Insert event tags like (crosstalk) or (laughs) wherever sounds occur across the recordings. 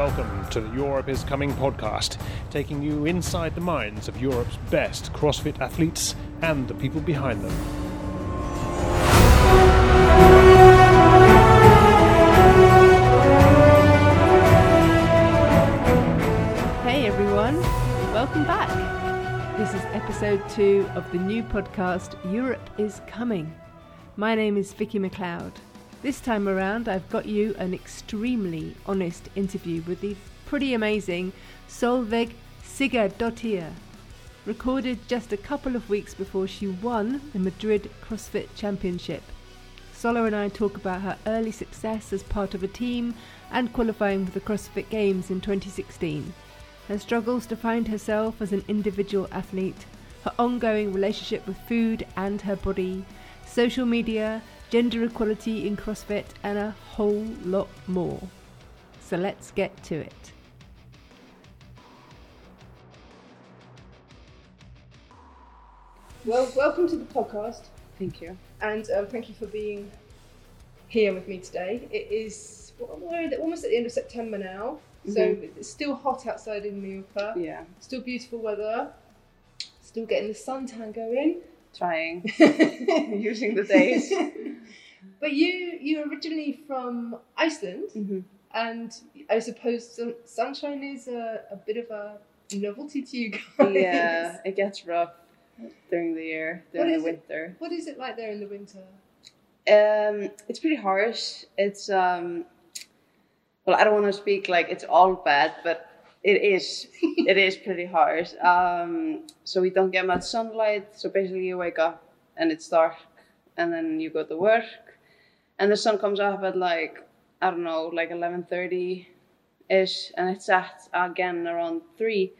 Welcome to the Europe is Coming podcast, taking you inside the minds of Europe's best CrossFit athletes and the people behind them. Hey everyone, welcome back. This is episode two of the new podcast Europe is Coming. My name is Vicki McLeod. This time around, I've got you an extremely honest interview with the pretty amazing Solveig Sigurdardottir, recorded just a couple of weeks before she won the Madrid CrossFit Championship. Sola and I talk about her early success as part of a team and qualifying for the CrossFit Games in 2016, her struggles to find herself as an individual athlete, her ongoing relationship with food and her body, social media, gender equality in CrossFit, and a whole lot more. So let's get to it. Well, welcome to the podcast, Thank you. and um, thank you for being here with me today. It is well, almost at the end of September now, so it's still hot outside in Mallorca. Yeah, Still beautiful weather. Still getting the suntan going. Trying, (laughs) (laughs) using the days. (laughs) But you you're originally from Iceland, Mhm. and I suppose sun- sunshine is a, a bit of a novelty to you guys. Yeah, it gets rough during the year, during the it? winter. What is it like there in the winter? Um, it's pretty harsh. It's um, well, I don't want to speak like it's all bad, but it is. it is pretty harsh. Um, so we don't get much sunlight. So basically, you wake up and it's dark, and then you go to work, and the sun comes up at like I don't know, like eleven thirty, ish, and it's at again around three.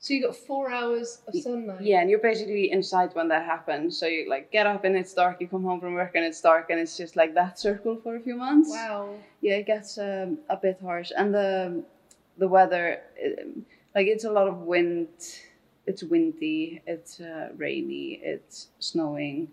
So you got four hours of sunlight. Yeah, and you're basically inside when that happens. So you like get up and it's dark. You come home from work and it's dark, and it's just like that circle for a few months. Wow. Yeah, it gets um, a bit harsh, and the the weather, um, like it's a lot of wind. It's windy. It's uh, rainy. It's snowing.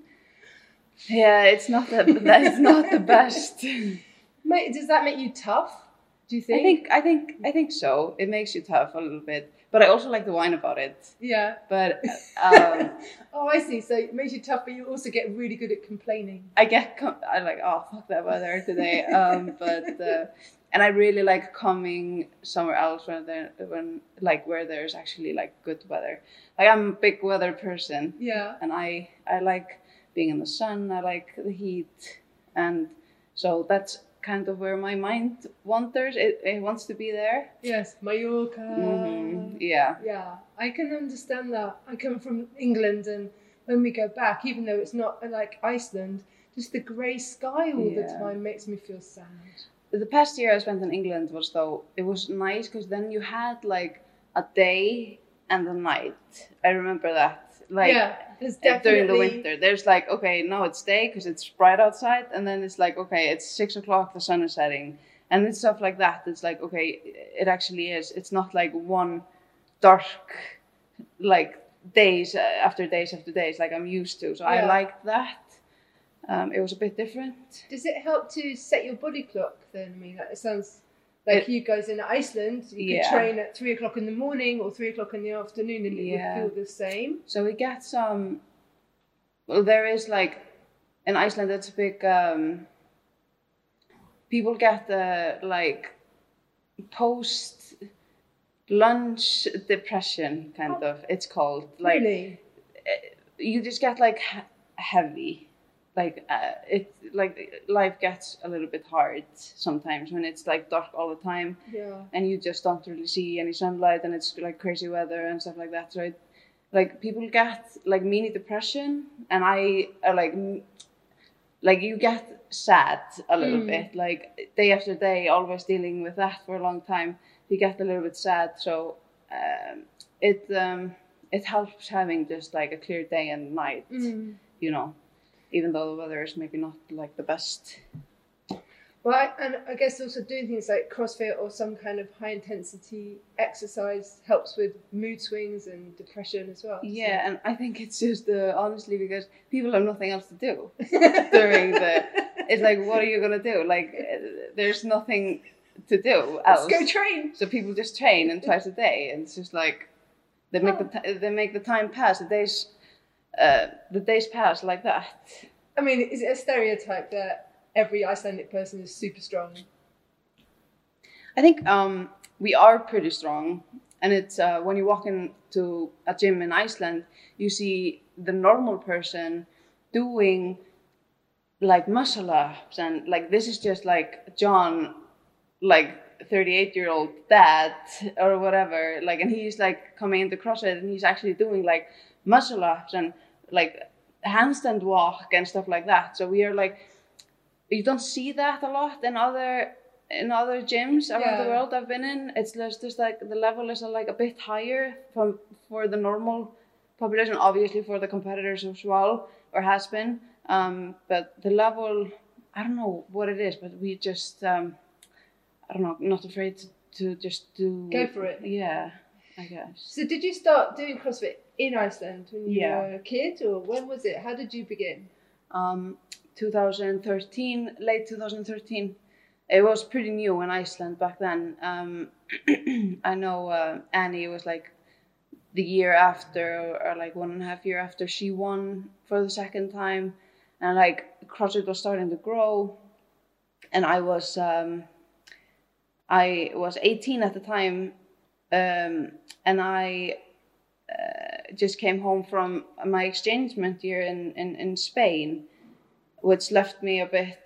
Yeah, it's not the (laughs) that's not the best. (laughs) Does that make you tough? Do you think? I think? think I think I think so. It makes you tough a little bit, but I also like the wine about it. Yeah. But (laughs) um, Oh, I see. So it makes you tough, but you also get really good at complaining. I get com- I like oh fuck that weather today. Um, but uh, and I really like coming somewhere else when there when like where there's actually like good weather. Like I'm a big weather person, Yeah. and I I like being in the sun. I like the heat, and so that's kind of where my mind wanders. It, it wants to be there. Yes. Mallorca. hmm Yeah. Yeah, I can understand that. I come from England, and when we go back, even though it's not like Iceland, just the grey sky all the time makes me feel sad. The past year I spent in England was though it was nice because then you had like a day and a night. I remember that. Like yeah, definitely during the winter, there's like okay, no, it's day because it's bright outside, and then it's like okay, it's six o'clock, the sun is setting, and it's stuff like that. It's like okay, it actually is. It's not like one dark, like days uh, after days after days like I'm used to. So I Yeah. liked that. Um, it was a bit different. Does it help to set your body clock then? I mean, like, it sounds like It- you guys in Iceland, you Yeah. could train at three o'clock in the morning or three o'clock in the afternoon, and it Yeah. would feel the same. So we get some. Well, there is like in Iceland. It's a big. Um, people get the like post lunch depression kind Oh. of. It's called like really? you just get like heavy. Like uh, it like life gets a little bit hard sometimes when it's like dark all the time Yeah. and you just don't really see any sunlight and it's like crazy weather and stuff like that so it, like people get like mini depression and i uh, like like you get sad a little Mm. bit like day after day always dealing with that for a long time you get a little bit sad so um, it um, it helps having just like a clear day and night Mm. you know even though the weather is maybe not like the best Well, I, and I guess also doing things like CrossFit or some kind of high intensity exercise helps with mood swings and depression as well. Yeah, and I think it's just uh, honestly because people have nothing else to do (laughs) during the. It's like, what are you gonna do? Like, uh, there's nothing to do else. Let's go train. So people just train and twice a day, and it's just like they make the ti- they make the time pass. The days uh, the days pass like that. I mean, is it a stereotype that every Icelandic person is super strong? I think um, we are pretty strong, and it's uh, when you walk into a gym in Iceland, you see the normal person doing like muscle ups, and like this is just like John, like 38 year old dad or whatever, like, and he's like coming into CrossFit and he's actually doing like muscle ups and like handstand walk and stuff like that. So we are like, you don't see that a lot in other in other gyms around Yeah. the world I've been in. It's just, just like the level is like a bit higher from for the normal population, obviously for the competitors as well, or has been. Um, but the level, I don't know what it is, but we just, um, I don't know, not afraid to, to just do. Go for it. Yeah, I guess. So, did you start doing CrossFit in Iceland when you Yeah. were a kid, or when was it? How did you begin? um, 2013, late 2013. It was pretty new in Iceland back then. Um, (clears throat) I know uh, Annie was like the year after, or like one and a half year after she won for the second time, and like CrossFit was starting to grow, and I was um, I was 18 at the time, um, and I just came home from my exchangement year in, in, in Spain, which left me a bit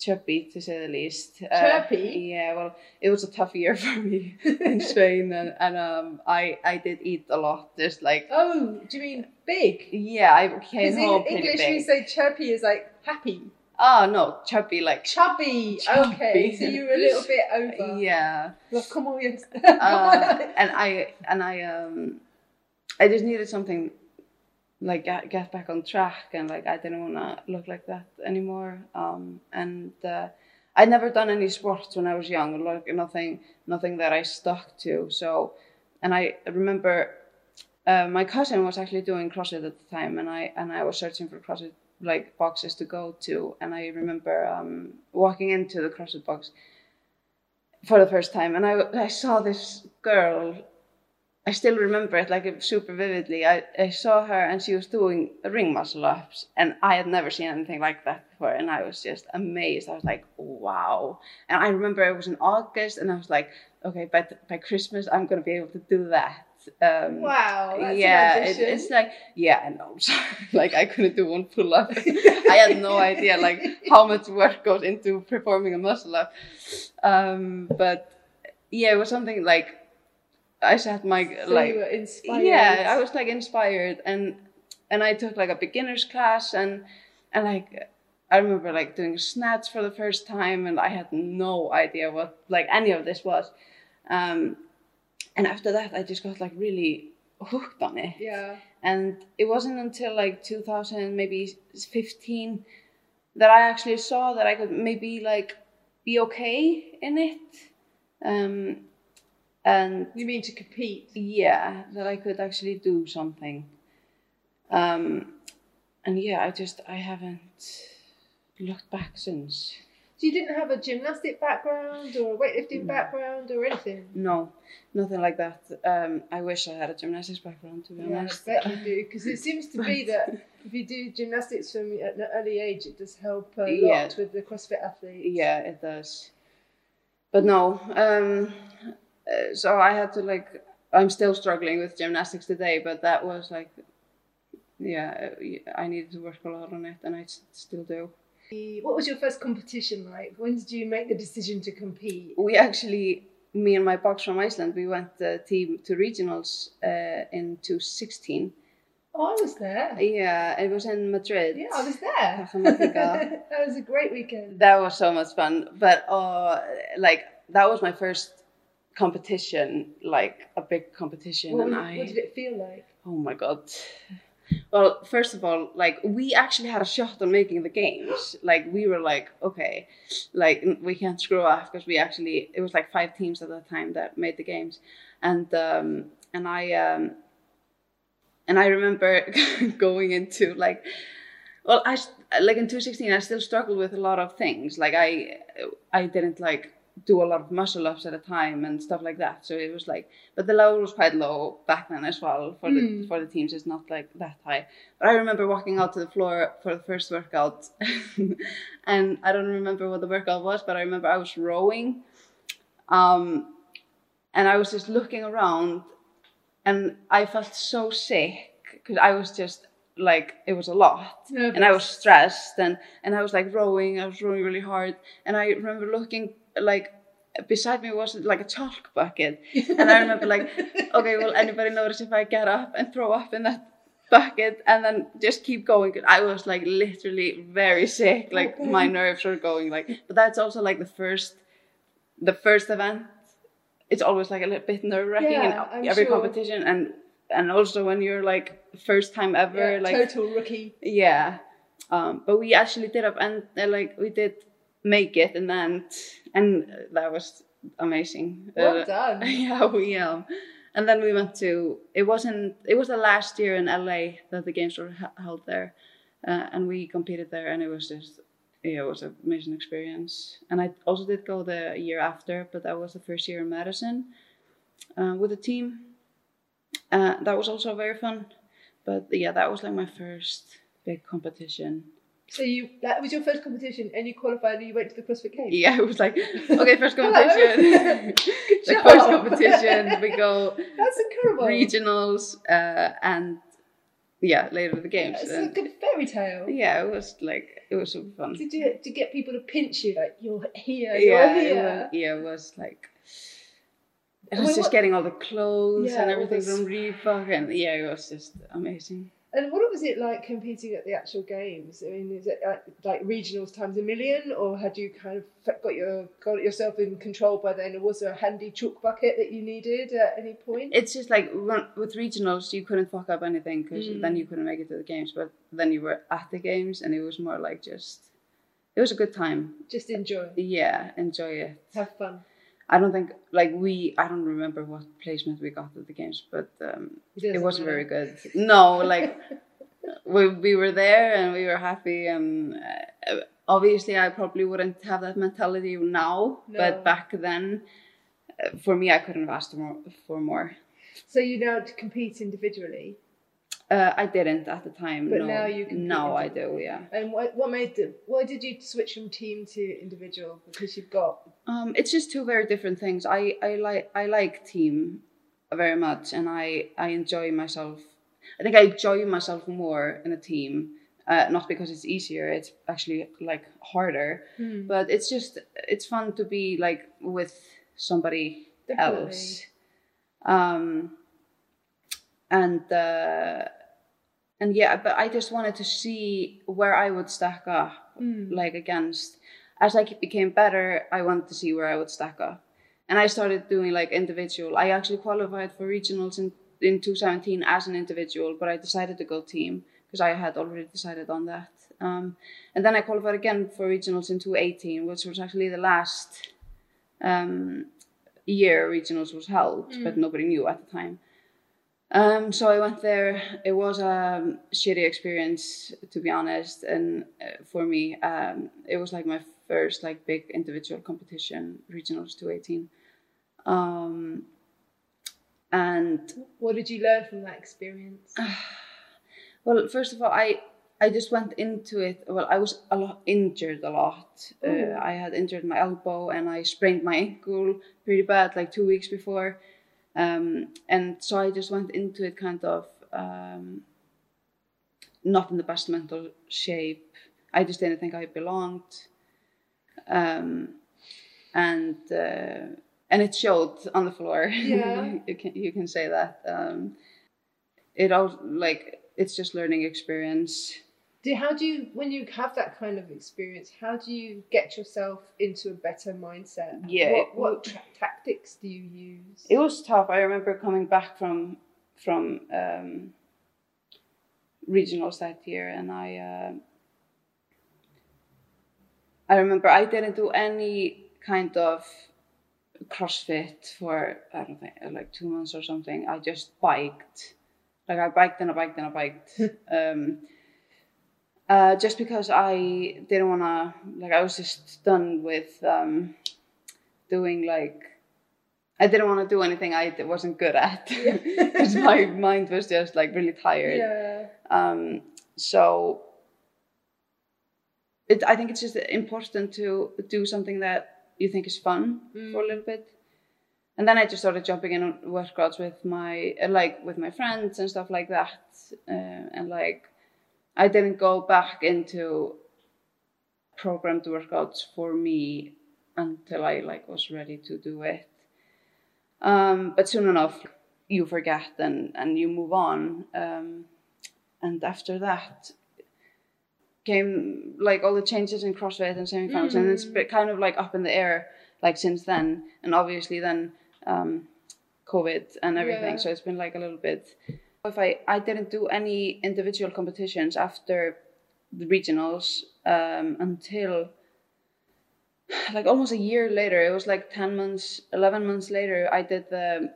chubby to say the least. Uh, Chubby? yeah, well, it was a tough year (laughs) for me in Spain, and, and um, I I did eat a lot. Just like Oh, do you mean big? yeah, I came Because home in English big. we say chirpy is like happy. oh no, chubby like Chubby. Chubby. Okay, so you were a little bit over. yeah. Well, come on, yes. uh, (laughs) and I and I um I just needed something like get, get back on track and like I didn't want to look like that anymore um and uh, I'd never done any sports when I was young like nothing nothing that I stuck to so and I remember uh, my cousin was actually doing CrossFit at the time and I and I was searching for CrossFit like boxes to go to and I remember um walking into the CrossFit box for the first time and I, I saw this girl I still remember it like super vividly. I, I saw her and she was doing ring muscle ups and I had never seen anything like that before and I was just amazed. I was like, wow. And I remember it was in August and I was like, okay, by, by Christmas I'm going to be able to do that. Um, Wow, yeah, it, it's like, yeah, I know. (laughs) like I couldn't do one pull up. (laughs) I had no idea like how much work goes into performing a muscle up. Um, but yeah, it was something like I set my So like you were inspired. yeah, I was like inspired and and I took like a beginner's class and and like I remember like doing snatch for the first time and I had no idea what like any of this was. Um and after that I just got like really hooked on it. Yeah. And it wasn't until like 2000 maybe 15 that I actually saw that I could maybe like be okay in it. Um and You mean to compete? yeah that i could actually do something um and yeah i just i haven't looked back since So you didn't have a gymnastic background or a weightlifting background or anything? no nothing like that um i wish i had a gymnastics background to be Yeah, I honest bet you (laughs) do, because it seems to be that if you do gymnastics from an early age, it does help a lot Yeah. with the CrossFit athletes. yeah it does but no um uh, so i had to like i'm still struggling with gymnastics today but that was like yeah uh, i needed to work a lot on it and I still do What was your first competition like? When did you make the decision to compete? we actually me and my box from Iceland we went the team to regionals uh, in 2016 Oh, I was there. yeah it was in Madrid Yeah, I was there. (laughs) That was a great weekend. that was so much fun but uh like that was my first competition like a big competition What, and I what did it feel like? oh my god. Well first of all like we actually had a shot on making the games. Like we were like okay like we can't screw up because we actually it was like five teams at that time that made the games. And um and i um and i remember (laughs) going into like well I like in 2016 i still struggled with a lot of things. Like i i didn't like do a lot of muscle ups at a time and stuff like that. So it was like, but the level was quite low back then as well for the Mm. for the teams. It's not like that high. But I remember walking out to the floor for the first workout, (laughs) and I don't remember what the workout was, but I remember I was rowing, um, and I was just looking around, and I felt so sick because I was just like it was a lot and I was stressed and and I was like rowing. I was rowing really hard, and I remember looking like beside me was like a chalk bucket, (laughs) and I remember like, okay, will anybody notice if I get up and throw up in that bucket and then just keep going? I was like literally very sick, like my nerves were going like. But that's also like the first, the first event. It's always like a little bit nerve wracking Yeah, in every sure. competition, and and also when you're like first time ever, Yeah, like total rookie. yeah, um, but we actually did up and uh, like we did make it in the end, and that was amazing. Well Uh, done. (laughs) yeah, we um, and then we went to. It wasn't. It was the last year in LA that the games were held there, uh, and we competed there, and it was just. Yeah, it was an amazing experience, and I also did go the year after, but that was the first year in Madison uh, with the team. Uh, that was also very fun, but yeah, that was like my first big competition. So you that was your first competition, and you qualified, and you went to the CrossFit Games. Yeah, it was like (laughs) okay, first competition. (laughs) Job. first competition, we go (laughs) That's incredible. regionals, uh, and yeah, later the games. It's And like a fairy tale. yeah, it was like it was super fun. Did you to get people to pinch you like you're here, Yeah, you're it here? was, yeah, it was like. It was just what- getting all the clothes Yeah, and everything from Reebok, and yeah, it was just amazing. And what was it like competing at the actual games? I mean, is it like, like regionals times a million, or had you kind of got your got yourself in control by then? Or was there a handy chalk bucket that you needed at any point? It's just like with regionals, you couldn't fuck up anything because Mm. then you couldn't make it to the games. But then you were at the games, and it was more like just, it was a good time. Just enjoy, Yeah, enjoy it. have fun. I don't think like we. I don't remember what placement we got at the games, but um, it wasn't very good. No, like (laughs) we we were there and we were happy, and uh, obviously I probably wouldn't have that mentality now, No. but back then, uh, for me, I couldn't have asked for more. For more. So you now compete individually, Uh, I didn't at the time. But no. now you compete Now I do. Yeah. and what what made the, why did you switch from team to individual? Because you've got Um, it's just two very different things. I, I like I like team very much, and I I enjoy myself. I think I enjoy myself more in a team. Uh, not because it's easier; it's actually like harder. But it's just it's fun to be like with somebody Definitely. else. Um, and uh, and yeah, but I just wanted to see where I would stack up, like against. As I became better, I wanted to see where I would stack up, and I started doing like individual. I actually qualified for regionals in in 2017 as an individual, but I decided to go team because I had already decided on that. Um, and then I qualified again for regionals in 2018, which was actually the last um, year regionals was held, but nobody knew at the time. Um, so I went there. It was a shitty experience, to be honest, and uh, for me, um, it was like my first like big individual competition, regionals 218. Um, and what did you learn from that experience? (sighs) well, first of all, I I just went into it. Well, I was a lot injured a lot. Uh, I had injured my elbow and I sprained my ankle pretty bad, like two weeks before. Um, and so I just went into it kind of um, not in the best mental shape. I just didn't think I belonged. Um, and uh, and it showed on the floor. (laughs) Yeah. you can you can say that. Um, it all like it's just learning experience. Do how do you when you have that kind of experience? How do you get yourself into a better mindset? Yeah, What, what tra- tactics do you use? It was tough. I remember coming back from from um, regionals that year, and I uh, I remember I didn't do any kind of CrossFit for I don't think like two months or something. I just biked, like I biked and I biked and I biked. (laughs) um, uh, just because I didn't wanna like I was just done with um, doing like I didn't want to do anything I wasn't good at because (laughs) my mind was just like really tired. Yeah. Um, so it, I think it's just important to do something that you think is fun for a little bit. And then I just started jumping in on workouts with my like with my friends and stuff like that. Uh, and like I didn't go back into programmed workouts for me until I like was ready to do it. Um, but soon enough, you forget and and you move on. Um, and after that came like all the changes in CrossFit and semifinals, and it's been kind of like up in the air like since then. And obviously then um, COVID and everything, Yeah. so it's been like a little bit. If I I didn't do any individual competitions after the regionals um, until like almost a year later. It was like ten months, eleven months later. I did the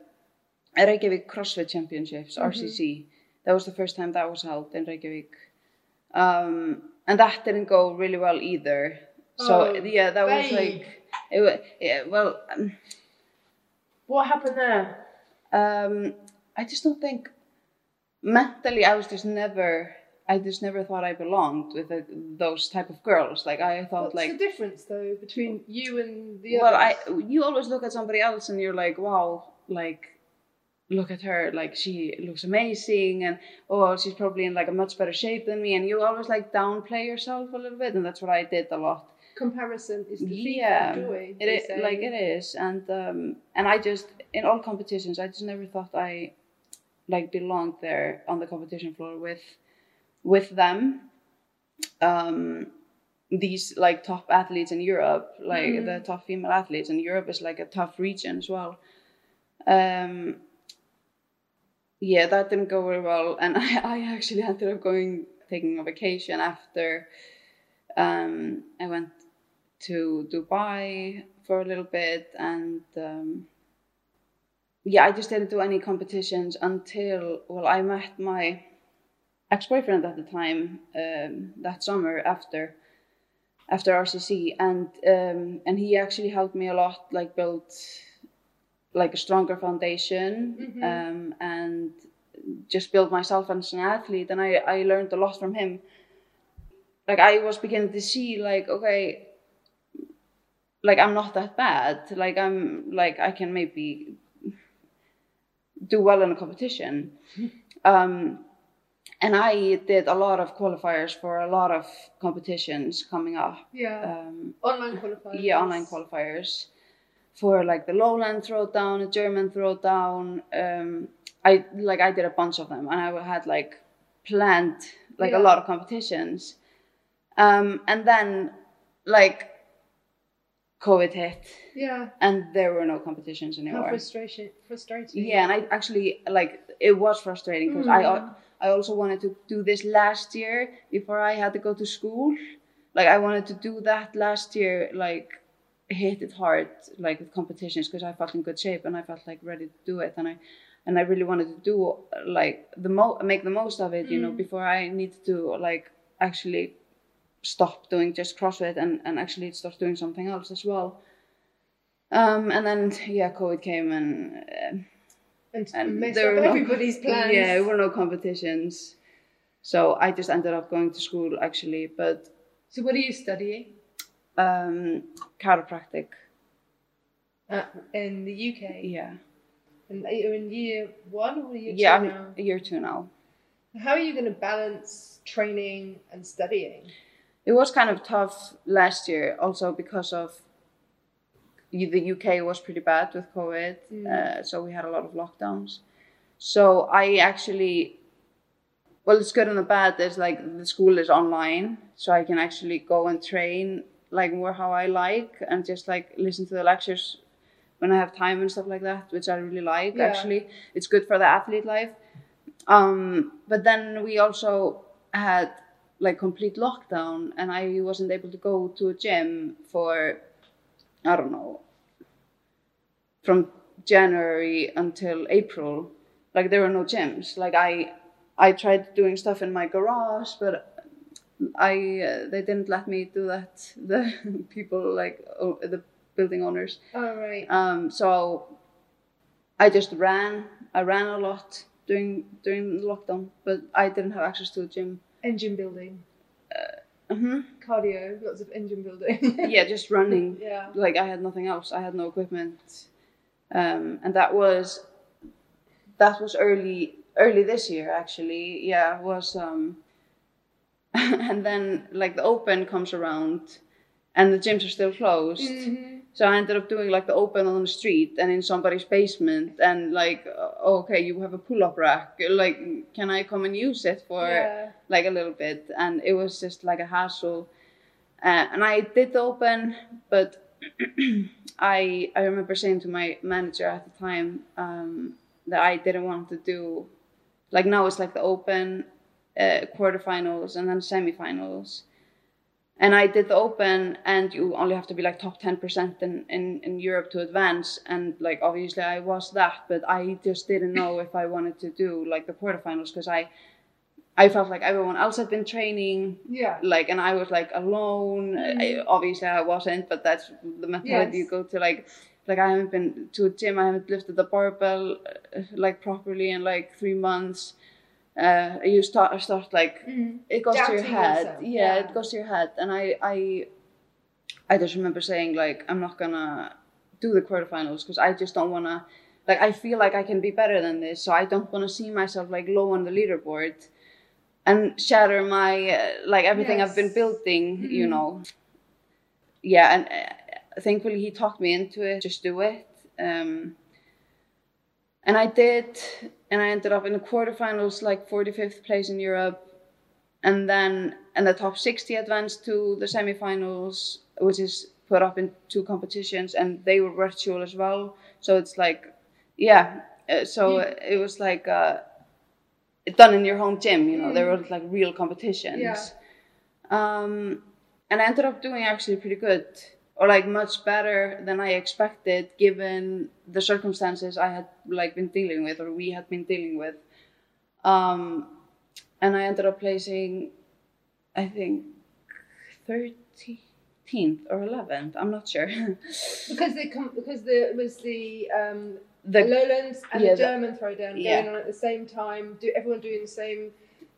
Reykjavik CrossFit Championships (RCC). That was the first time that was held in Reykjavik, um, and that didn't go really well either. So Oh, yeah, that was like it. Yeah, well, um, What happened there? um, I just don't think mentally I was just never. I just never thought I belonged with the, those type of girls. Like I thought, like What's like the difference though between you and the other well i you always look at somebody else and you're like wow like look at her like she looks amazing and oh she's probably in like a much better shape than me and you always like downplay yourself a little bit and that's what i did a lot comparison is the thief yeah joy. it say. like it is and um and i just in all competitions i just never thought i like belonged there on the competition floor with with them um these like top athletes in Europe, like the top female athletes in Europe is like a tough region as well. Um, yeah, that didn't go very well, and (laughs) I, I actually ended up going taking a vacation after. Um, I went to Dubai for a little bit, and um, yeah, I just didn't do any competitions until well, I met my ex-boyfriend at the time um, that summer after after RCC, and um, and he actually helped me a lot, like build like a stronger foundation, um, and just build myself as an athlete. And I I learned a lot from him. Like I was beginning to see, like okay, like I'm not that bad. Like I'm like I can maybe do well in a competition. Um, and I did a lot of qualifiers for a lot of competitions coming up. Yeah. Um, online qualifiers. yeah, online qualifiers for like the lowland throwdown, the German throwdown. Um, I like I did a bunch of them, and I had like planned like Yeah. a lot of competitions. Um, and then like COVID hit, Yeah. and there were no competitions How anymore. frustration frustrating. Yeah, and I actually like it was frustrating because I mm-hmm. I also wanted to do this last year before I had to go to school. Like I wanted to do that last year, like hit it hard, like with competitions, because I felt in good shape and I felt like ready to do it, and I and I really wanted to do like the mo make the most of it, you know, mm. before I needed to like actually stop doing just CrossFit and and actually start doing something else as well. Um, and then yeah, COVID came and. Uh, And, and there were no- everybody's (laughs) plans. Yeah, there were no competitions. So I just ended up going to school actually, but So what are you studying um, chiropractic. uh, in the UK? Yeah, And you're in year one or year yeah, two now? year two now. How are you going to balance training and studying? It was kind of tough last year, also because of the UK was pretty bad with COVID, uh, so we had a lot of lockdowns. So I actually, well, it's good and the bad is like the school is online, so I can actually go and train like more how I like and just like listen to the lectures when I have time and stuff like that, which I really like. Yeah. Actually, it's good for the athlete life. Um, but then we also had like complete lockdown, and I wasn't able to go to a gym for I don't know from January until April. Like there were no gyms. Like I I tried doing stuff in my garage, but I uh, they didn't let me do that. (laughs) The people like oh, the building owners. Oh right. Um, so I just ran. I ran a lot during during the lockdown, but I didn't have access to a gym. Engine building, uh hmm cardio, lots of engine building. (laughs) Yeah, just running. (laughs) yeah. Like I had nothing else. I had no equipment, um, and that was that was early early this year actually. Yeah, was um, (laughs) and then like the open comes around, and the gyms are still closed. Mhm. So I ended up doing like the open on the street and in somebody's basement, and like, uh, okay, you have a pull-up rack. Like, can I come and use it for Yeah. like a little bit? And it was just like a hassle. Uh, and I did the open, but (clears throat) I I remember saying to my manager at the time um, that I didn't want to do like now it's like the open uh, quarterfinals and then semifinals and I did the open, and you only have to be like top ten percent in, in in Europe to advance. And like obviously I was that, but I just didn't know if I wanted to do like the quarterfinals because I I felt like everyone else had been training, Yeah. like, and I was like alone. I, obviously I wasn't, but that's the mentality you go to. Like, like I haven't been to a gym. I haven't lifted the barbell uh, like properly in like three months. Uh, you start start like Mhm. it goes to your head. yourself, Yeah, yeah. it goes to your head. And I, I, I just remember saying like, I'm not gonna do the quarterfinals because I just don't wanna. Like, I feel like I can be better than this, so I don't want to see myself like low on the leaderboard, and shatter my uh, like everything I've been building. You Mhm. know. Yeah, and uh, thankfully he talked me into it. Just do it. Um, and I did, and I ended up in the quarterfinals, like 45th place in Europe, and then and the top 60 advanced to the semifinals, which is put up in two competitions, and they were virtual as well. So it's like, yeah. uh, So it was like uh, done in your home gym. You know, there were like real competitions. Yeah. Um, and I ended up doing actually pretty good, or like much better than I expected, given the circumstances I had like been dealing with, or we had been dealing with. Um, and I ended up placing, I think, thirteenth or eleventh. I'm not sure. (laughs) Because the com- because the it was the um, the lowlands and yeah, the German throwdown yeah. going on at the same time. Do everyone doing the same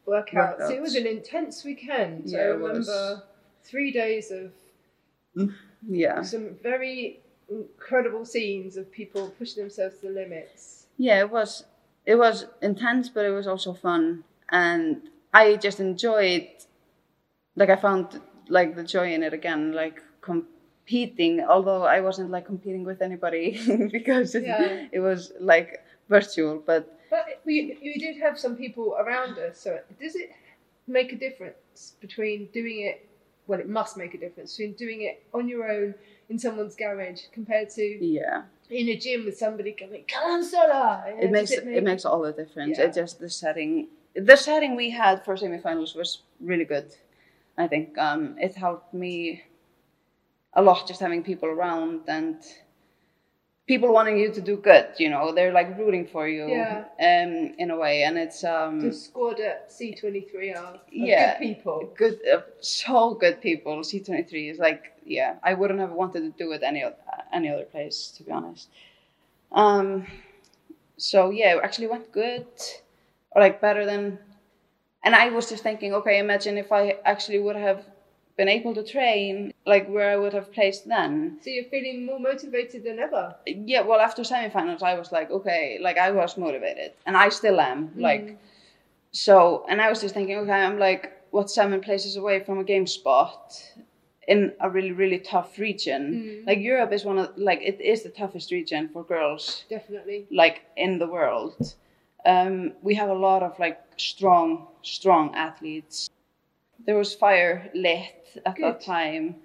workouts? So it was an intense weekend. Yeah, I remember three days of yeah, some very incredible scenes of people pushing themselves to the limits. yeah. It was it was intense, but it was also fun, and I just enjoyed. Like I found like the joy in it again, like competing. Although I wasn't like competing with anybody (laughs) because it, Yeah. it was like virtual, but But we, you did have some people around us, so does it make a difference between doing it? Well, it must make a difference between doing it on your own in someone's garage compared to yeah. in a gym with somebody going, "Come on, Sola!" Know, it makes it, make- makes all the difference. Yeah. It just the setting, the setting we had for semifinals was really good. I think um, it helped me a lot just having people around and people wanting you to do good. You know, they're like rooting for you. Yeah. Um, in a way, and it's um, The squad at C twenty three are, are Yeah. good people. good, uh, so good people. C twenty three is like, yeah, I wouldn't have wanted to do it any oth- any other place, to be honest. Um, so yeah, it actually went good, or like better than. And I was just thinking, okay, imagine if I actually would have been able to train, like where I would have placed then. So you're feeling more motivated than ever. Yeah, well, after semifinals, I was like, okay, like I was motivated, and I still am. Like, so, and I was just thinking, okay, I'm like, what seven places away from a game spot in a really, really tough region. Like Europe is one of, like, it is the toughest region for girls, Definitely. like in the world. Um, we have a lot of like strong, strong athletes. There was fire lit at Good. that time.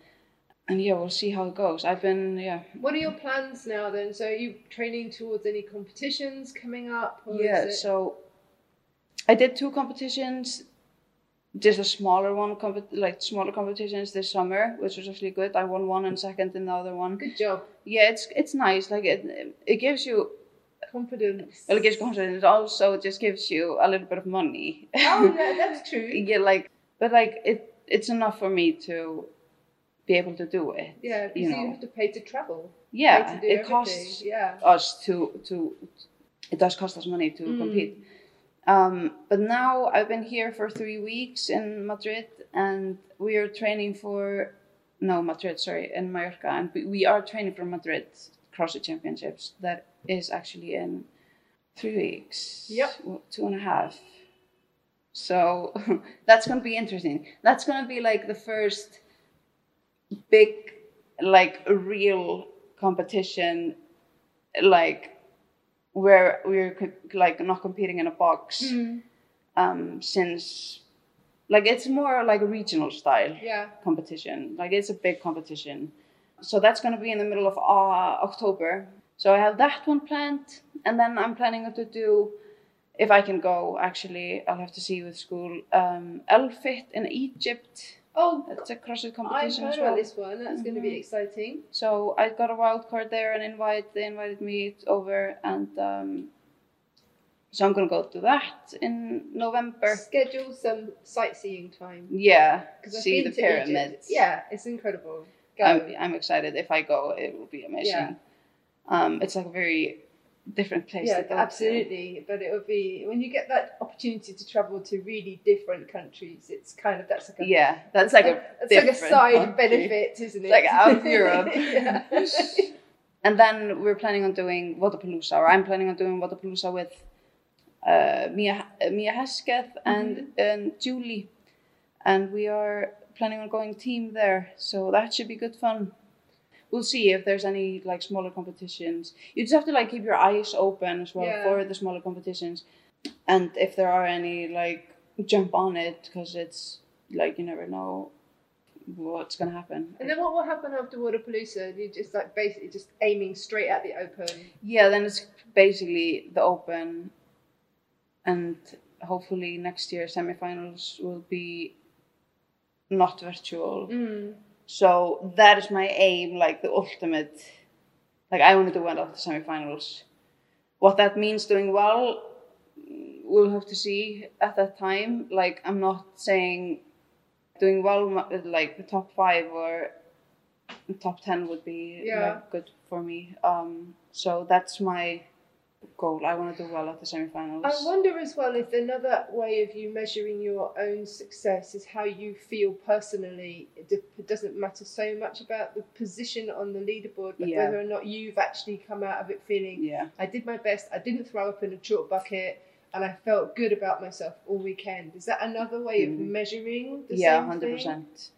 And yeah, we'll see how it goes. I've been, yeah, What are your plans now then? So are you training towards any competitions coming up? Or Yeah, it... so I did two competitions, just a smaller one, like smaller competitions this summer, which was actually good. I won one and second in the other one. good job. Yeah, it's it's nice. Like it, it gives you, Confidence. well, it gives confidence. It also just gives you a little bit of money. Oh yeah, (laughs) that's true. yeah, like, but like it, it's enough for me to be able to do it. Yeah, because you you, have to pay to travel. Yeah, to it everything. costs Yeah. us to to it does cost us money to Mm. compete. Um, but now I've been here for three weeks in Madrid, and we are training for no Madrid, sorry, in Mallorca, and we, we are training for Madrid CrossFit Championships. That is actually in three weeks. Yep. two and a half. So (laughs) that's gonna be interesting. That's gonna be like the first big, like real competition, like where we're like not competing in a box Mm. um, since like it's more like a regional style Yeah. competition. Like it's a big competition. So that's going to be in the middle of uh, October. So I have that one planned, and then I'm planning to do, if I can go. Actually, I'll have to see with school. Um, Elfit in Egypt. Oh, It's a CrossFit I've competition heard as well. about this one. That's going to be Mhm. exciting. So I got a wild card there and invite. They invited me over, and um, so I'm gonna go to that in November. Schedule some sightseeing time. Yeah, Because I've see the to Egypt. pyramids. Yeah, it's incredible. Go. I'm, I'm excited. If I go, it will be amazing. Yeah. Um, it's like a very different place yeah, to go. to. absolutely. But it would be when you get that opportunity to travel to really different countries. It's kind of that's like a Yeah, that's like a it's like a side country. benefit, isn't it? like out of (laughs) Europe. yeah. And then we're planning on doing Wodapalooza, or I'm planning on doing Wodapalooza with uh, Mia, uh, Mia Hesketh and, Mm-hmm. and Julie. And we are planning on going team there, so that should be good fun. We'll see if there's any like smaller competitions. You just have to like keep your eyes open as well Yeah. for the smaller competitions, and if there are any like jump on it because it's like you never know what's gonna happen. And then what will happen after Wodapalooza? You just like basically just aiming straight at the open. Yeah, then it's basically the open, and hopefully next year semifinals will be not virtual. Mm. So that is my aim, like the ultimate. Like I want to do one of the semifinals. What that means doing well, we'll have to see at that time. Like I'm not saying doing well, like the top five or top ten would be Yeah. like, good for me. Um, so that's my goal. I want to do well at the semifinals. I wonder as well if another way of you measuring your own success is how you feel personally. It, doesn't matter so much about the position on the leaderboard, but Yeah. whether or not you've actually come out of it feeling, yeah. I did my best, I didn't throw up in a chalk bucket, and I felt good about myself all weekend. Is that another way of Mm. measuring the yeah hundred percent.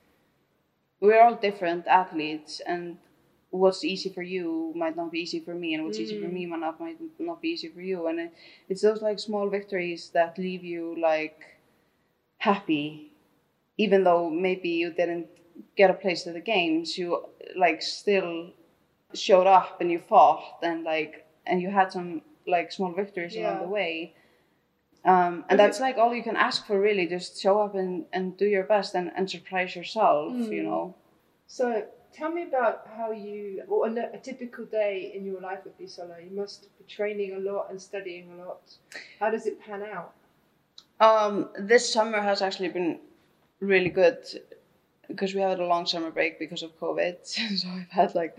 we're all different athletes and what's easy for you might not be easy for me and what's easy for Mm. me might not might not be easy for you. And it, it's those like small victories that leave you like happy even though maybe you didn't get a place to the games. You like still showed up and you fought and like and you had some like small victories along the way. Um, and that's like all you can ask for really just show up and, and do your best and, and surprise yourself you Mm. know? So tell me about how you, what a, a typical day in your life would be, Sola. You must be training a lot and studying a lot. How does it pan out? um, this summer has actually been really good because we had a long summer break because of covid (laughs) so i've had like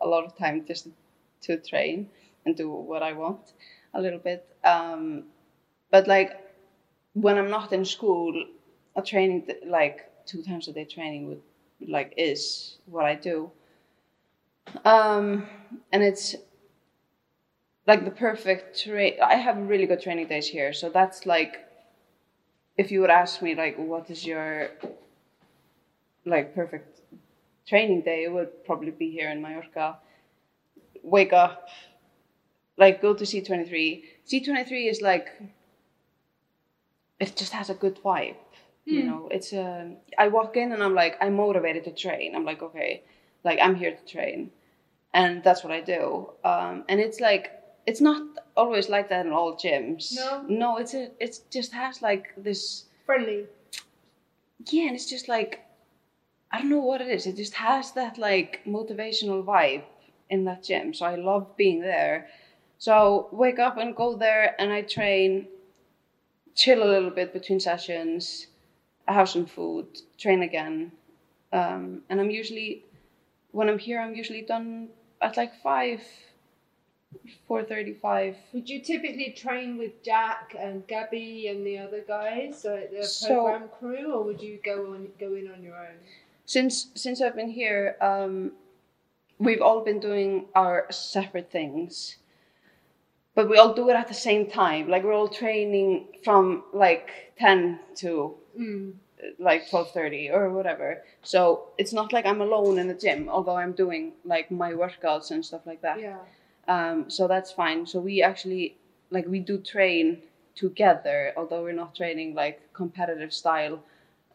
a lot of time just to train and do what i want a little bit um, but like when i'm not in school a training like two times a day training would like is what i do. Um, and it's like the perfect train i have really good training days here. So that's like if you would ask me like what is your like perfect training day it would probably be here in mallorca. Wake up like go to c23 c23 is like it just has a good vibe you Hmm. know it's a i walk in and i'm like i'm motivated to train. I'm like okay like i'm here to train. And that's what i do. Um, and it's like it's not always like that in all gyms. No? no it's a it just has like this Friendly. yeah and it's just like i don't know what it is. It just has that like motivational vibe in that gym. So i love being there. So wake up and go there and i train chill a little bit between sessions I have some food train again um, and I'm usually when I'm here, I'm usually done at like five, four thirty-five. Would you typically train with Jack and Gabby and the other guys, so the So- program crew, or would you go on go in on your own? Since since I've been here, um, we've all been doing our separate things, but we all do it at the same time. Like we're all training from like ten to Mm. like 12:30 or whatever. So it's not like I'm alone in the gym, although I'm doing like my workouts and stuff like that. Yeah. Um, so that's fine. So we actually like we do train together, although we're not training like competitive style.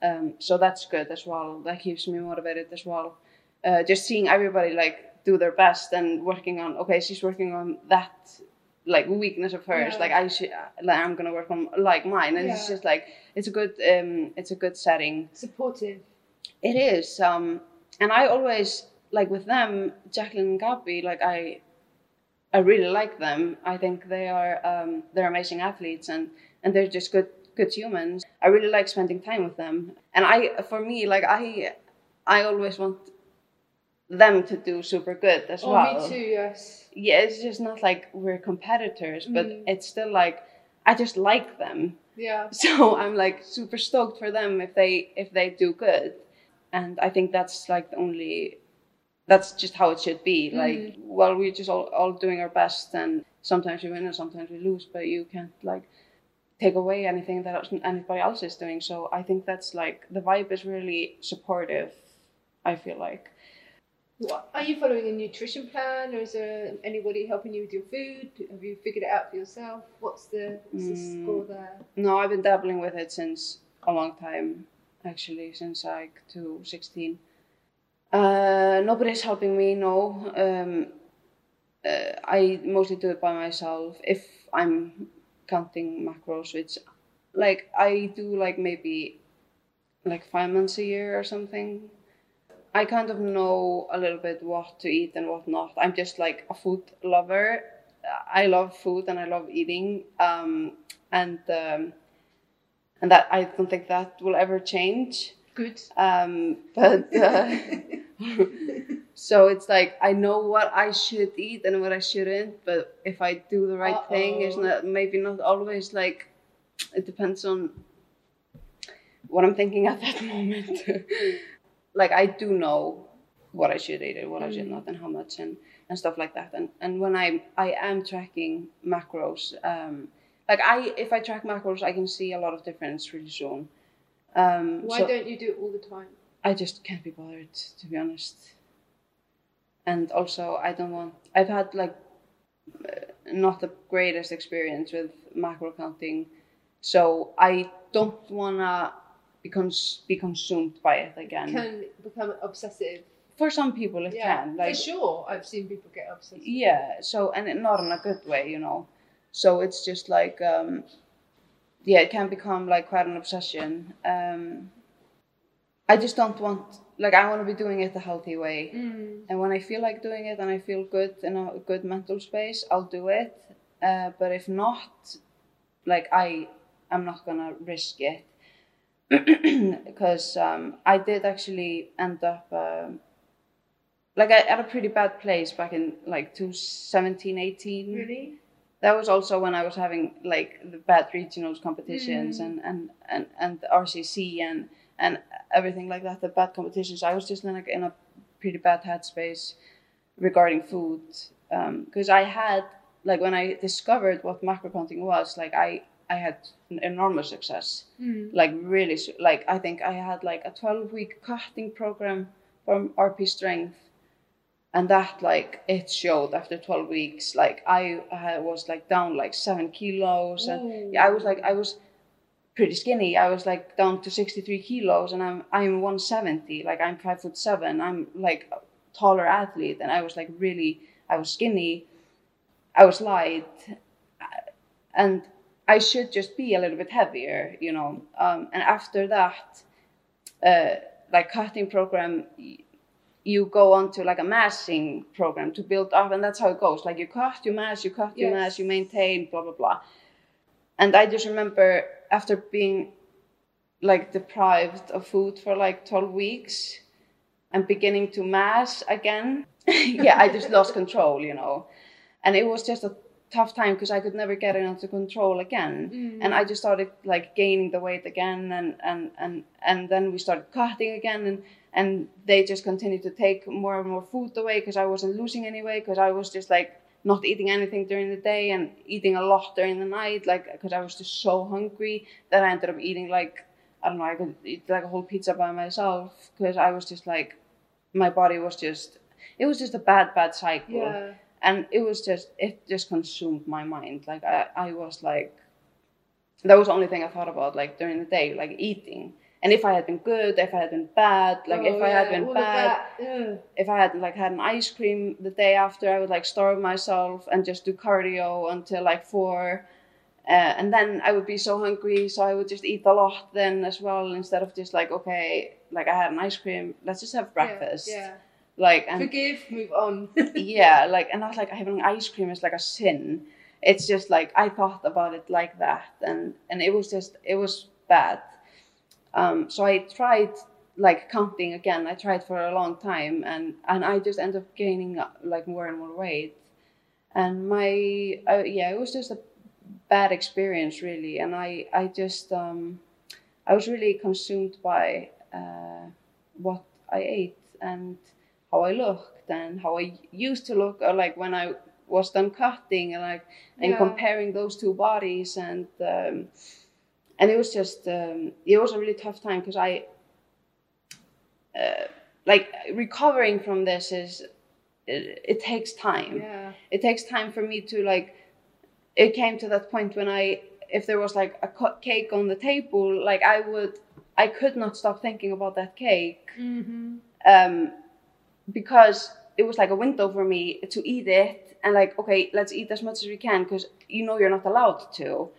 Um, so that's good as well. That keeps me motivated as well. Uh, just seeing everybody like do their best and working on. Okay, she's working on that like weakness of hers. Yeah. Like I should, like I'm gonna work on like mine, and it's just like it's a good um, it's a good setting. Supportive. It is. Um, and I always like with them, Jacqueline and Gabby. Like I, I really like them. I think they are um, they're amazing athletes and and they're just good good humans. I really like spending time with them. And I, for me, like I, I always want them to do super good as Oh, well. me too. Yes. Yeah, it's just not like we're competitors, but Mm. it's still like I just like them. Yeah. (laughs) So I'm like super stoked for them if they if they do good, and I think that's like the only, that's just how it should be. Like, well, we're just all all doing our best, and sometimes we win and sometimes we lose, but you can't like take away anything that anybody else is doing. So I think that's like the vibe is really supportive. I feel like. What, are you following a nutrition plan, or is there anybody helping you with your food? Have you figured it out for yourself? What's the, what's the Mm. score there? No, I've been dabbling with it since a long time, actually, since like 2016. Uh, nobody's helping me, no. Um, uh, I mostly do it by myself. If I'm counting macros, which, like, I do like maybe like five months a year or something. I kind of know a little bit what to eat and what not. I'm just like a food lover. I love food and I love eating. Um, and um, and that I don't think that will ever change. Good. Um, but uh, (laughs) so it's like I know what I should eat and what I shouldn't. But if I do the right thing, it's Uh-oh. not maybe not always like. It depends on what I'm thinking at that (laughs) moment. Like I do know what I should eat and what I should not, and how much, and, and stuff like that. And and when I I am tracking macros, um, like I if I track macros, I can see a lot of difference really soon. Um, Why so don't you do it all the time? I just can't be bothered to be honest. And also, I don't want. I've had like uh, not the greatest experience with macro counting, so I don't wanna be cons- be consumed by it again. Can become obsessive. For some people, it Yeah, can. Like for sure. I've seen people get obsessive. yeah so and not in a good way you know so it's just like um yeah it can become like quite an obsession um i just don't want like i want to be doing it the healthy way Mm. and when i feel like doing it and i feel good in a good mental space i'll do it uh, but if not like i i'm not gonna risk it (clears throat) because um, i did actually end up um, like I, at a pretty bad place back in like 2017 18 Really? that was also when i was having like the bad regionals competitions Mm. and, and and and the rcc and and everything like that the bad competitions i was just in like in a pretty bad headspace regarding food because i had like when i discovered what macro counting was like i i had an enormous success. Mm. like really like i think i had like a 12 week cutting program from rp strength. And that like it showed after 12 weeks like i, I was like down like seven kilos. And yeah, i was like i was pretty skinny. I was like down to 63 kilos and i'm i'm 170 like i'm five foot seven. I'm like a taller athlete and i was like really i was skinny. I was light. And I should just be a little bit heavier, you know. Um, and after that, uh, like cutting program, you go on to like a massing program to build up, and that's how it goes. Like you cut, you mass, you cut, you Yes. mass, you maintain, blah blah blah. And I just remember after being like deprived of food for like 12 weeks I'm beginning to mass again. (laughs) yeah, I just lost control, you know. And it was just a tough time because I could never get it under control again. Mm. And I just started like gaining the weight again and and and and then we started cutting again and and they just continued to take more and more food away because I wasn't losing any weight because I was just like not eating anything during the day and eating a lot during the night like because I was just so hungry that I ended up eating like I don't know I could eat like a whole pizza by myself because I was just like my body was just it was just a bad bad cycle Yeah. And it was just it just consumed my mind. Like I, I was like that was the only thing I thought about like during the day like eating. And if I had been good if I had been bad like if Oh, I had been bad that, if I had like had an ice cream the day after, I would like starve myself and just do cardio until like four, uh, and then I would be so hungry, so I would just eat a lot then as well instead of just like okay, like I had an ice cream, let's just have breakfast, Yeah. Like and Forgive, move on. (laughs) yeah, like and I was like having ice cream is like a sin. It's just like I thought about it like that, and and it was just it was bad. Um, so I tried like counting again. I tried for a long time, and and I just ended up gaining uh, like more and more weight. And my uh, yeah, it was just a bad experience really, and I I just um, I was really consumed by uh, what I ate and how I looked and how I used to look, or like when I was done cutting, and like and Yeah. comparing those two bodies, and um, and it was just um, it was a really tough time because I uh, like recovering from this is it, it takes time yeah. it takes time for me to like it came to that point when i if there was like a cake on the table like i would i could not stop thinking about that cake Mm-hmm. um because it was like a window for me to eat it and like okay let's eat as much as we can because you know you're not allowed to.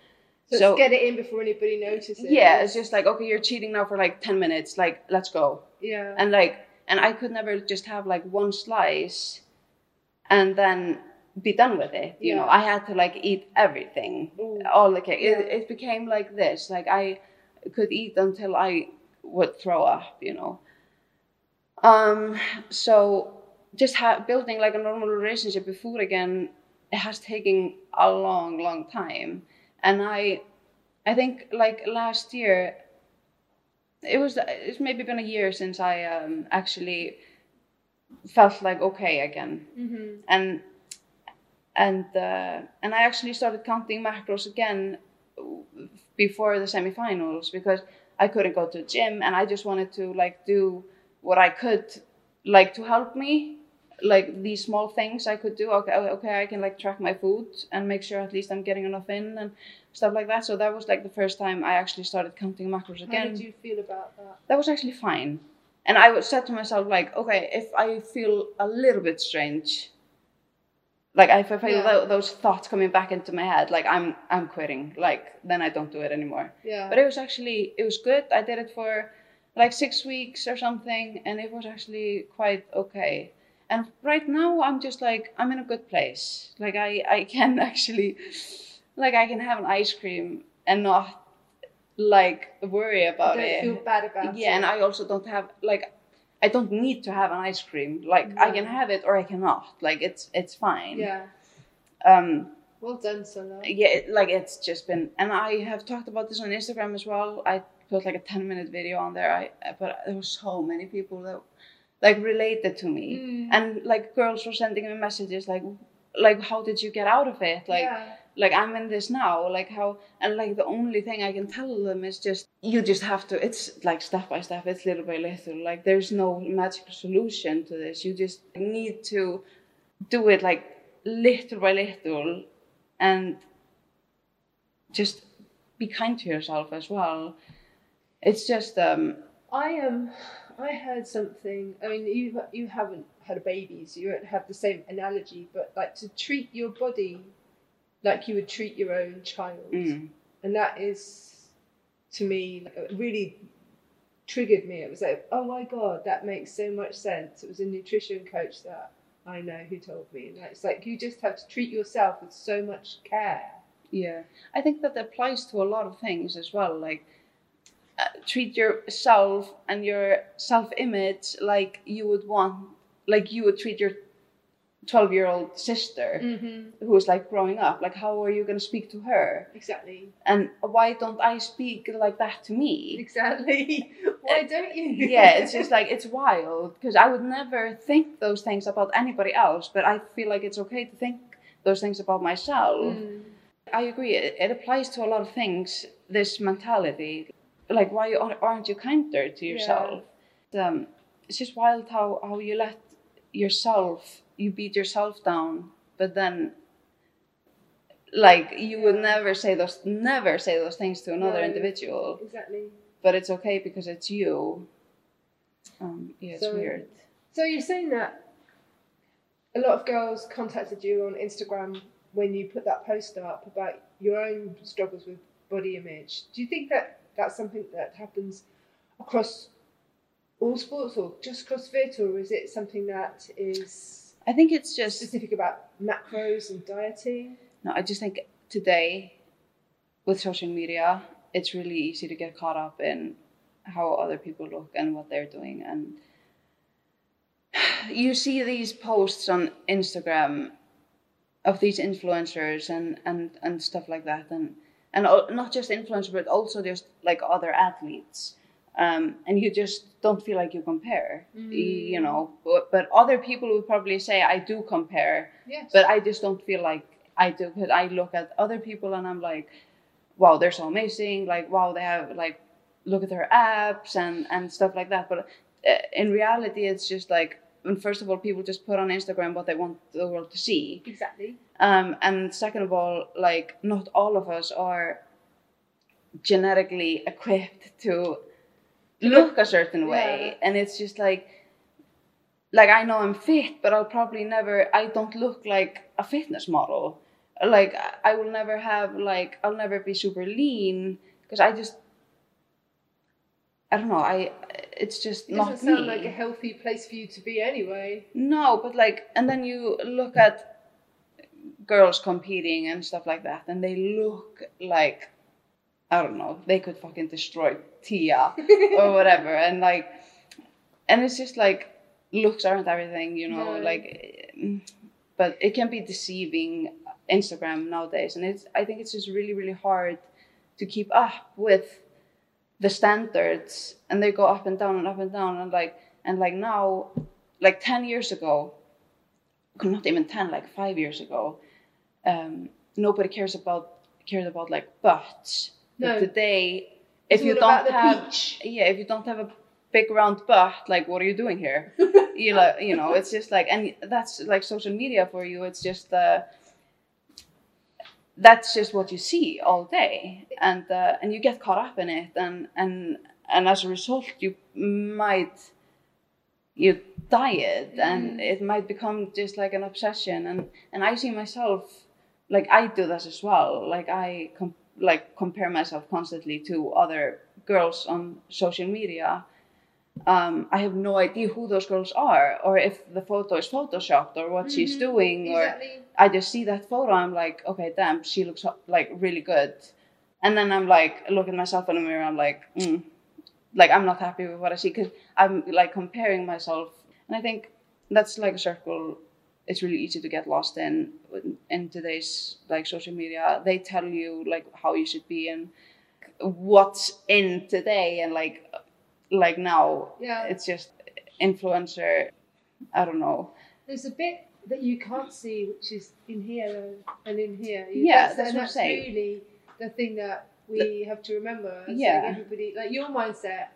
So, So- get it in before anybody notices. yeah it's just like okay you're cheating now for like 10 minutes like let's go. Yeah. and like and i could never just have like one slice and then be done with it you know? I had to like eat everything. Ooh. all the cake it, it became like this like i could eat until i would throw up you know um so just ha- building like a normal relationship with food again it has taken a long long time and i i think like last year it was it's maybe been a year since i um actually felt like okay again mm-hmm. and and uh, and I actually started counting macros again before the semifinals because I couldn't go to the gym and I just wanted to like do what I could like to help me like these small things I could do okay oh, okay I can like track my food and make sure at least I'm getting enough in and stuff like that so that was like the first time I actually started counting macros again. How did you feel about that? that was actually fine. And I would- said to myself, like, okay, if I feel a little bit strange, like if I feel Yeah. tho- those thoughts coming back into my head, like I'm I'm quitting, like then I don't do it anymore. Yeah. But it was actually it was good. I did it for like six weeks or something, and it was actually quite okay. And right now I'm just like I'm in a good place. Like I I can (laughs) actually like I can have an ice cream and not like worry about don't it feel bad about yeah it. and i also don't have like i don't need to have an ice cream like i can have it or i cannot like it's it's fine Yeah. um Well done, Sola. yeah it, like it's just been and i have talked about this on instagram as well i put like a 10 minute video on there i but there were so many people that like related to me Mm. and like girls were sending me messages like like how did you get out of it like yeah. like I'm in this now, like how, and like the only thing I can tell them is just, you just have to, it's like step by step, it's little by little, like there's no magical solution to this. You just need to do it like little by little and just be kind to yourself as well. It's just, um, I um, I heard something. I mean, you you haven't had a baby, so you won't have the same analogy. But like to treat your body like you would treat your own child, mm, and that is to me like, it really triggered me. It was like, oh my god, that makes so much sense. It was a nutrition coach that I know who told me, and it's like you just have to treat yourself with so much care. yeah. I think that applies to a lot of things as well. Like, uh, treat yourself and your self-image like you would want, like you would treat your 12 year old sister Mm-hmm. who is like growing up. Like, how are you going to speak to her? Exactly. And why don't I speak like that to me? Exactly. (laughs) Why don't you? yeah, it's just like it's wild because I would never think those things about anybody else, but I feel like it's okay to think those things about myself. Mm. I agree. It, it applies to a lot of things. This mentality, like why aren't aren't you kinder to yourself? Um, it's just wild how how you let yourself you beat yourself down, but then like you would never say those never say those things to another No. individual, Exactly. but it's okay because it's you. Um, yeah, it's So- weird. So you're saying that a lot of girls contacted you on Instagram when you put that post up about your own struggles with body image. Do you think that that's something that happens across all sports or just CrossFit, or is it something that is I think it's just specific about macros and dieting? No, I just think today with social media, it's really easy to get caught up in how other people look and what they're doing. And (sighs) you see these posts on Instagram of these influencers and, and, and stuff like that. And, and not just influencers, but also just like other athletes. Um, and you just don't feel like you compare, y- you know. But, but other people would probably say, I do compare Yes. but I just don't feel like I do because I look at other people and I'm like, wow, they're so amazing. Like, wow, they have like, look at their apps and and stuff like that. But uh, in reality, it's just like, and first of all, people just put on Instagram what they want the world to see. exactly. Um, and second of all, like, not all of us are genetically equipped to look a certain way. And it's just like, like I know I'm fit, but I'll probably never, I don't look like a fitness model. Like, I will never have, like, I'll never be super lean because I just, I don't know, I, it's just It not doesn't sound me. like a healthy place for you to be anyway. No, but like, and then you look at girls competing and stuff like that, and they look like, I don't know, they could fucking destroy Tia or (laughs) whatever, and like, and it's just like, looks aren't everything, you know, No. like, but it can be deceiving Instagram nowadays, and it's, I think it's just really, really hard to keep up with the standards, and they go up and down and up and down, and like, and like now like 10 years ago not even 10 like 5 years ago um, nobody cares about cared about like butts No. but today It's if you don't have peach. yeah if you don't have a big round butt like what are you doing here (laughs) you know you know it's just like and that's like social media for you it's just uh that's just what you see all day. And uh, and you get caught up in it. And and and as a result you might you diet and it might become just like an obsession. And and i see myself like i do this as well. Like i com- like compare myself constantly to other girls on social media um, I have no idea who those girls are, or if the photo is photoshopped, or what she's Mhm, doing, or I just see that photo. I'm like, okay, damn, she looks like really good. And then I'm like, look at myself in the mirror. I'm like, mm, like I'm not happy with what I see because I'm like comparing myself. And I think that's like a circle. It's really easy to get lost in in today's like social media. They tell you like how you should be and what's in today and like like now. Yeah. It's just influencer. I don't know. There's a bit that you can't see, which is in here and in here. Yeah, that's, that's and what I'm that's really the thing that we have to remember. Yeah. like everybody, like your mindset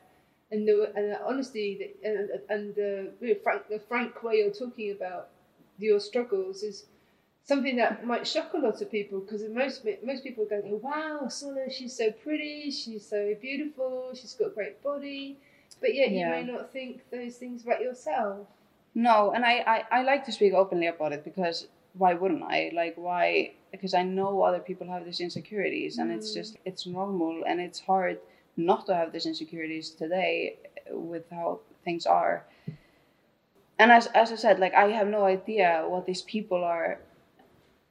and the and the honesty that, and, and the really frank, the frank way you're talking about your struggles is something that might shock a lot of people because most most people go, oh, "Wow, Sola, she's so pretty, she's so beautiful, she's got a great body," but yet Yeah. you may not think those things about yourself. No, and I, I, I like to speak openly about it because why wouldn't I? Like, why? Because I know other people have these insecurities, and it's Mm. just, it's normal, and it's hard not to have these insecurities today with how things are. And as, as I said, like, I have no idea what these people are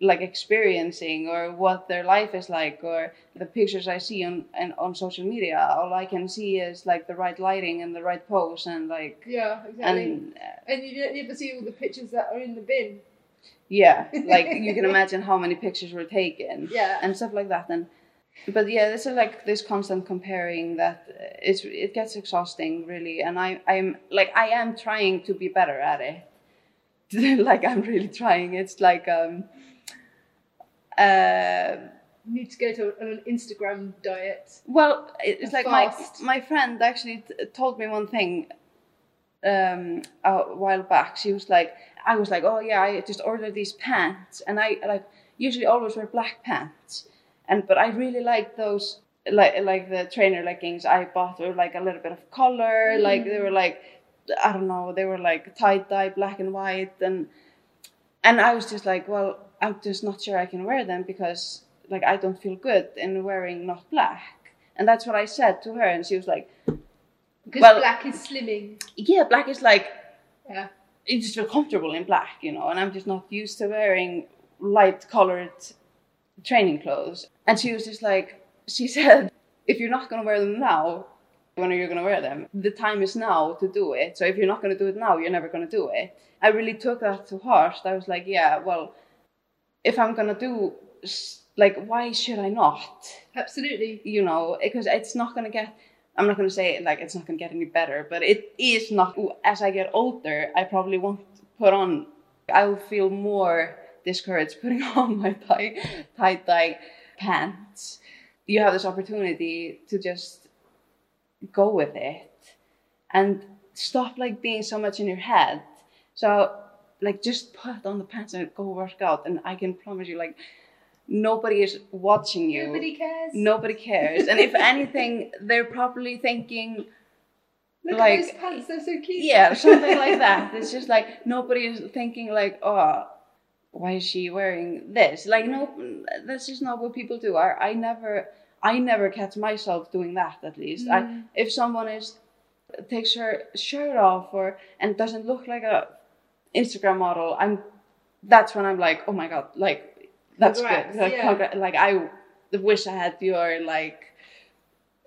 like experiencing or what their life is like or the pictures I see on and on social media. All I can see is like the right lighting and the right pose and like Yeah, exactly. and uh, And, you don't ever see all the pictures that are in the bin. yeah, like you can (laughs) imagine how many pictures were taken. Yeah. and stuff like that. And but yeah, this is like this constant comparing that uh, it's it gets exhausting really. And I I'm like I am trying to be better at it. (laughs) like I'm really trying. It's like um uh need to go to an Instagram diet. well it's like my fast. my friend actually t- told me one thing um a while back. She was like I was like oh yeah I just ordered these pants and I like usually always wear black pants and but I really like those like like the trainer leggings I bought were like a little bit of color like they were like I don't know they were like tie dye black and white and and I was just like well I'm just not sure I can wear them because like I don't feel good in wearing not black and that's what I said to her and she was like Because Well- black is slimming. yeah black is like Yeah. you just feel comfortable in black, you know, and I'm just not used to wearing light colored training clothes. And she was just like, she (laughs) said, if you're not going to wear them now, when are you going to wear them? The time is now to do it. So if you're not going to do it now, you're never going to do it. I really took that to heart. I was like, yeah, well, if I'm to do, like, why should I not? Absolutely. you know, eh, because it's not to get, I'm not to say like it's not to get any better, but it is not. As I get older, I probably won't put on, I will feel more discouraged (laughs) putting on my tie, tie dye pants. You have this opportunity to just go with it and stop like being so much in your head. So, like, just put on the pants and go work out, and I can promise you, like, nobody is watching you. Nobody cares. nobody cares. And if (laughs) anything they're probably thinking Look like- at those pants, they're so cute. yeah something like that. (laughs) It's just like nobody is thinking like oh why is she wearing this? Like no that's just not what people do. I, I never i never catch myself doing that at least. I, mm. if someone is takes her shirt off or and doesn't look like a instagram model i'm that's when i'm like oh my god like that's Congrats, good like, yeah. like i wish i had your like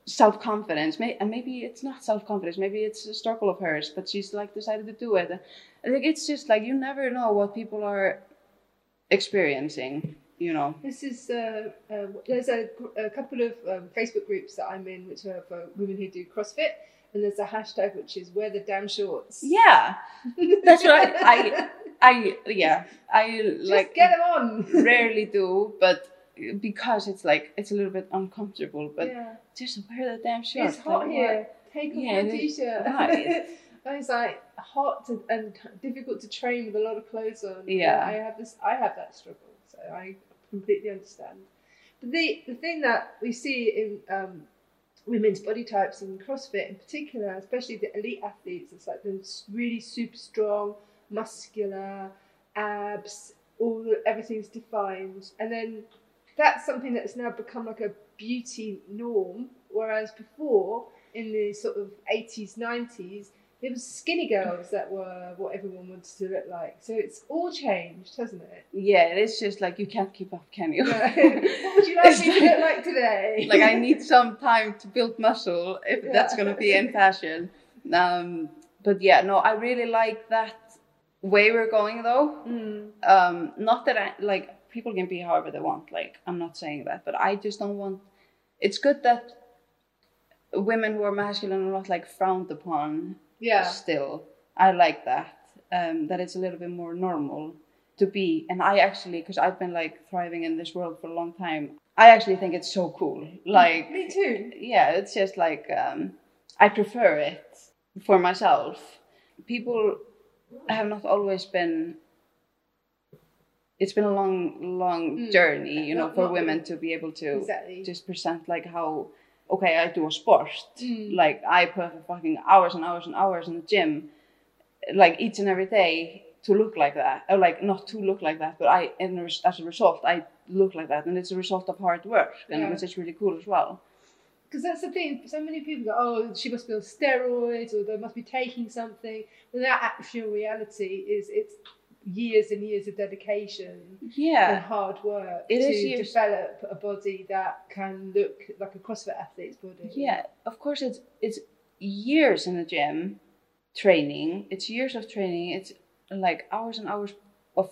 self confidence. May- and maybe it's not self confidence. Maybe it's a struggle of hers, but she's like decided to do it. Like it's just like you never know what people are experiencing. You know. This is uh, uh, there's a, a couple of um, Facebook groups that I'm in, which are for women who do CrossFit, and there's a hashtag which is wear the damn shorts. Yeah, that's right. I. I yeah. I Just like get them on. rarely do, but because it's like it's a little bit uncomfortable. But yeah. just wear the damn shorts. It's hot like, here. Take off Yeah, is- t-shirt. right. (laughs) It's like hot to, and difficult to train with a lot of clothes on. Yeah. I have this. I have that struggle, so I completely understand. But the the thing that we see in um, women's body types in CrossFit, in particular, especially the elite athletes, it's like the really super strong, muscular, abs, all everything's defined, and then that's something that's now become like a beauty norm. Whereas before, in the sort of 80s, 90s, it was skinny girls that were what everyone wanted to look like. So it's all changed, hasn't it? Yeah, it's just like you can't keep up, can you? (laughs) what would you like It's me to look like today? (laughs) like I need (laughs) some time to build muscle if that's gonna be in fashion. Um, but yeah, no, I really like that way we're going though. Mm. Um, not that I like people can be however they want. Like I'm not saying that, but I just don't want. It's good that women who are masculine are not like frowned upon. Yeah. Still, I like that. Um, that it's a little bit more normal to be. And I actually, because I've been like thriving in this world for a long time, I actually think it's so cool. Like Me too. yeah, it's just like um, I prefer it for myself. People have not always been. It's been a long, long Mm. journey, you know, for women to be able to Exactly. just present like how. Okay, I do a sport. Mm. Like I put fucking hours and hours and hours in the gym, like each and every day to look like that, or like not to look like that, but I, as a result, I look like that, and it's a result of hard work, and Yeah. which is really cool as well. Because that's the thing. So many people go, "Oh, she must be on steroids, or they must be taking something." But that actual reality is, it's years and years of dedication yeah. and hard work It to is years- develop a body that can look like a CrossFit athlete's body. yeah. Of course, it's it's years in the gym, training. It's years of training. It's like hours and hours of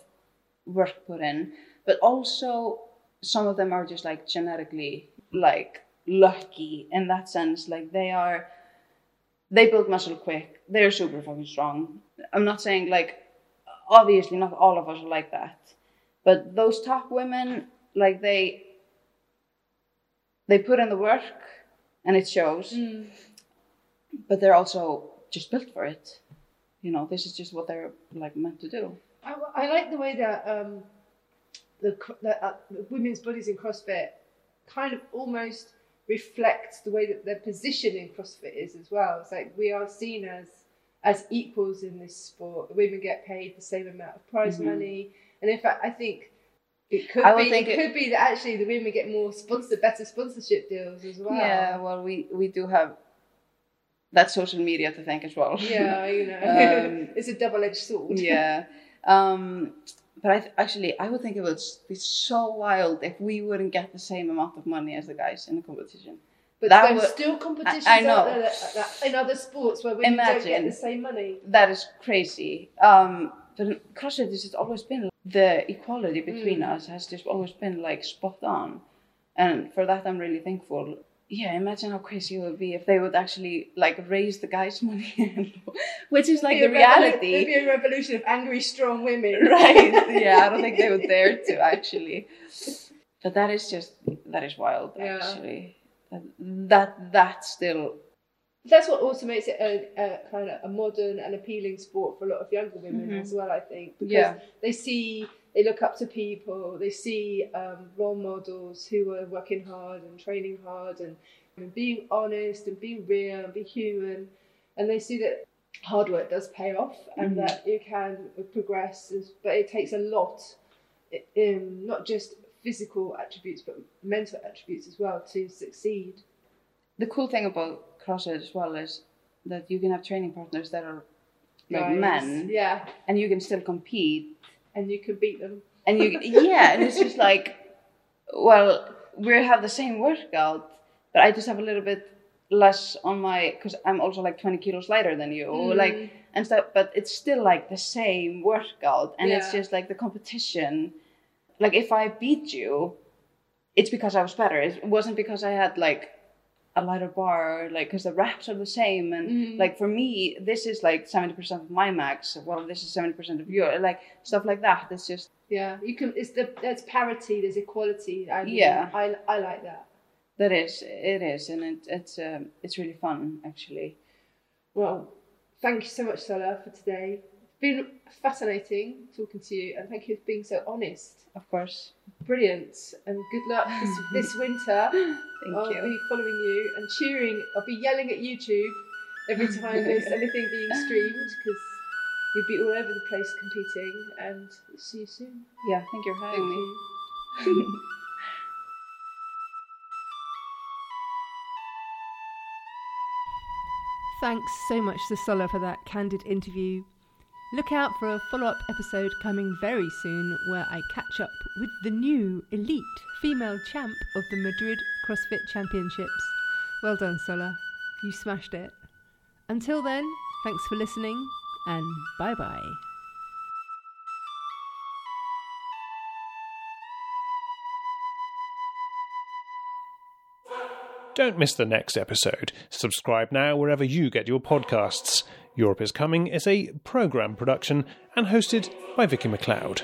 work put in. But also, some of them are just like genetically like lucky in that sense. Like they are, they build muscle quick. They're super fucking strong. I'm not saying like, obviously not all of us are like that, but those top women, like they, they put in the work, and it shows. Mm. But they're also just built for it. You know, this is just what they're like meant to do. I, I like the way that um, the, the, uh, women's bodies in CrossFit kind of almost reflects the way that their position in CrossFit is as well. It's like we are seen as as equals in this sport. Women get paid the same amount of prize Mhm. money, and in fact, I think it could I be think it, it- could be that actually the women get more sponsor better sponsorship deals as well. Yeah, well, we we do have that social media to thank as well. (laughs) Yeah, you know, (laughs) Um, (laughs) it's a double edged sword. yeah. Um, but I th- actually, I would think it would be so wild if we wouldn't get the same amount of money as the guys in the competition. But That there's would- still competitions I- I know. out there that, that, in other sports where women don't get the same money. That is crazy. Um, but CrossFit has always been the equality between Mm. us has just always been like spot on, and for that I'm really thankful. Yeah, imagine how crazy it would be if they would actually like raise the guys' (laughs) money, which is like the be a revolu- reality. It'd be a revolution of angry, strong women. (laughs) right yeah i don't think they would (laughs) dare to actually but that is just that is wild Yeah. actually that that that's still That's what also makes it a, a kind of a modern and appealing sport for a lot of younger women Mhm. as well. I think because Yeah. they see, they look up to people, they see um, role models who are working hard and training hard and, and being honest and being real and be human, and they see that hard work does pay off and Mhm. that you can progress, but it takes a lot, in not just physical attributes but mental attributes as well to succeed. the cool thing about CrossFit as well is that you can have training partners that are like Guys. men yeah, and you can still compete and you can beat them. and you yeah and it's just like well we have the same workout but i just have a little bit less on my because i'm also like 20 kilos lighter than you Mm. like and stuff but it's still like the same workout and it's just like the competition like if i beat you it's because i was better it wasn't because i had like a lighter bar like because the reps are the same and Mhm. like for me this is like 70% of my max well this is 70% of your like stuff like that it's just Yeah, you can. It's the there's parity, there's equality. I mean, Yeah. I I like that. That is, it is, and it, it's um, it's really fun actually. Well, thank you so much, Sola, for today. Been fascinating talking to you, and thank you for being so honest. Of course, Brilliant, and good luck this, (laughs) this winter. thank I'll you. be following you and cheering. I'll be yelling at YouTube every (laughs) time there's anything being streamed because you'll be all over the place competing. And see you soon. Yeah, thank you for Thank having me. you. (laughs) Thanks so much to Sola for that candid interview. Look out for a follow up episode coming very soon where I catch up with the new elite female champ of the Madrid CrossFit Championships. Well done, Sola. You smashed it. Until then, thanks for listening and bye bye. Don't miss the next episode. Subscribe now wherever you get your podcasts. Europe is Coming is a programme production and hosted by Vicki McLeod.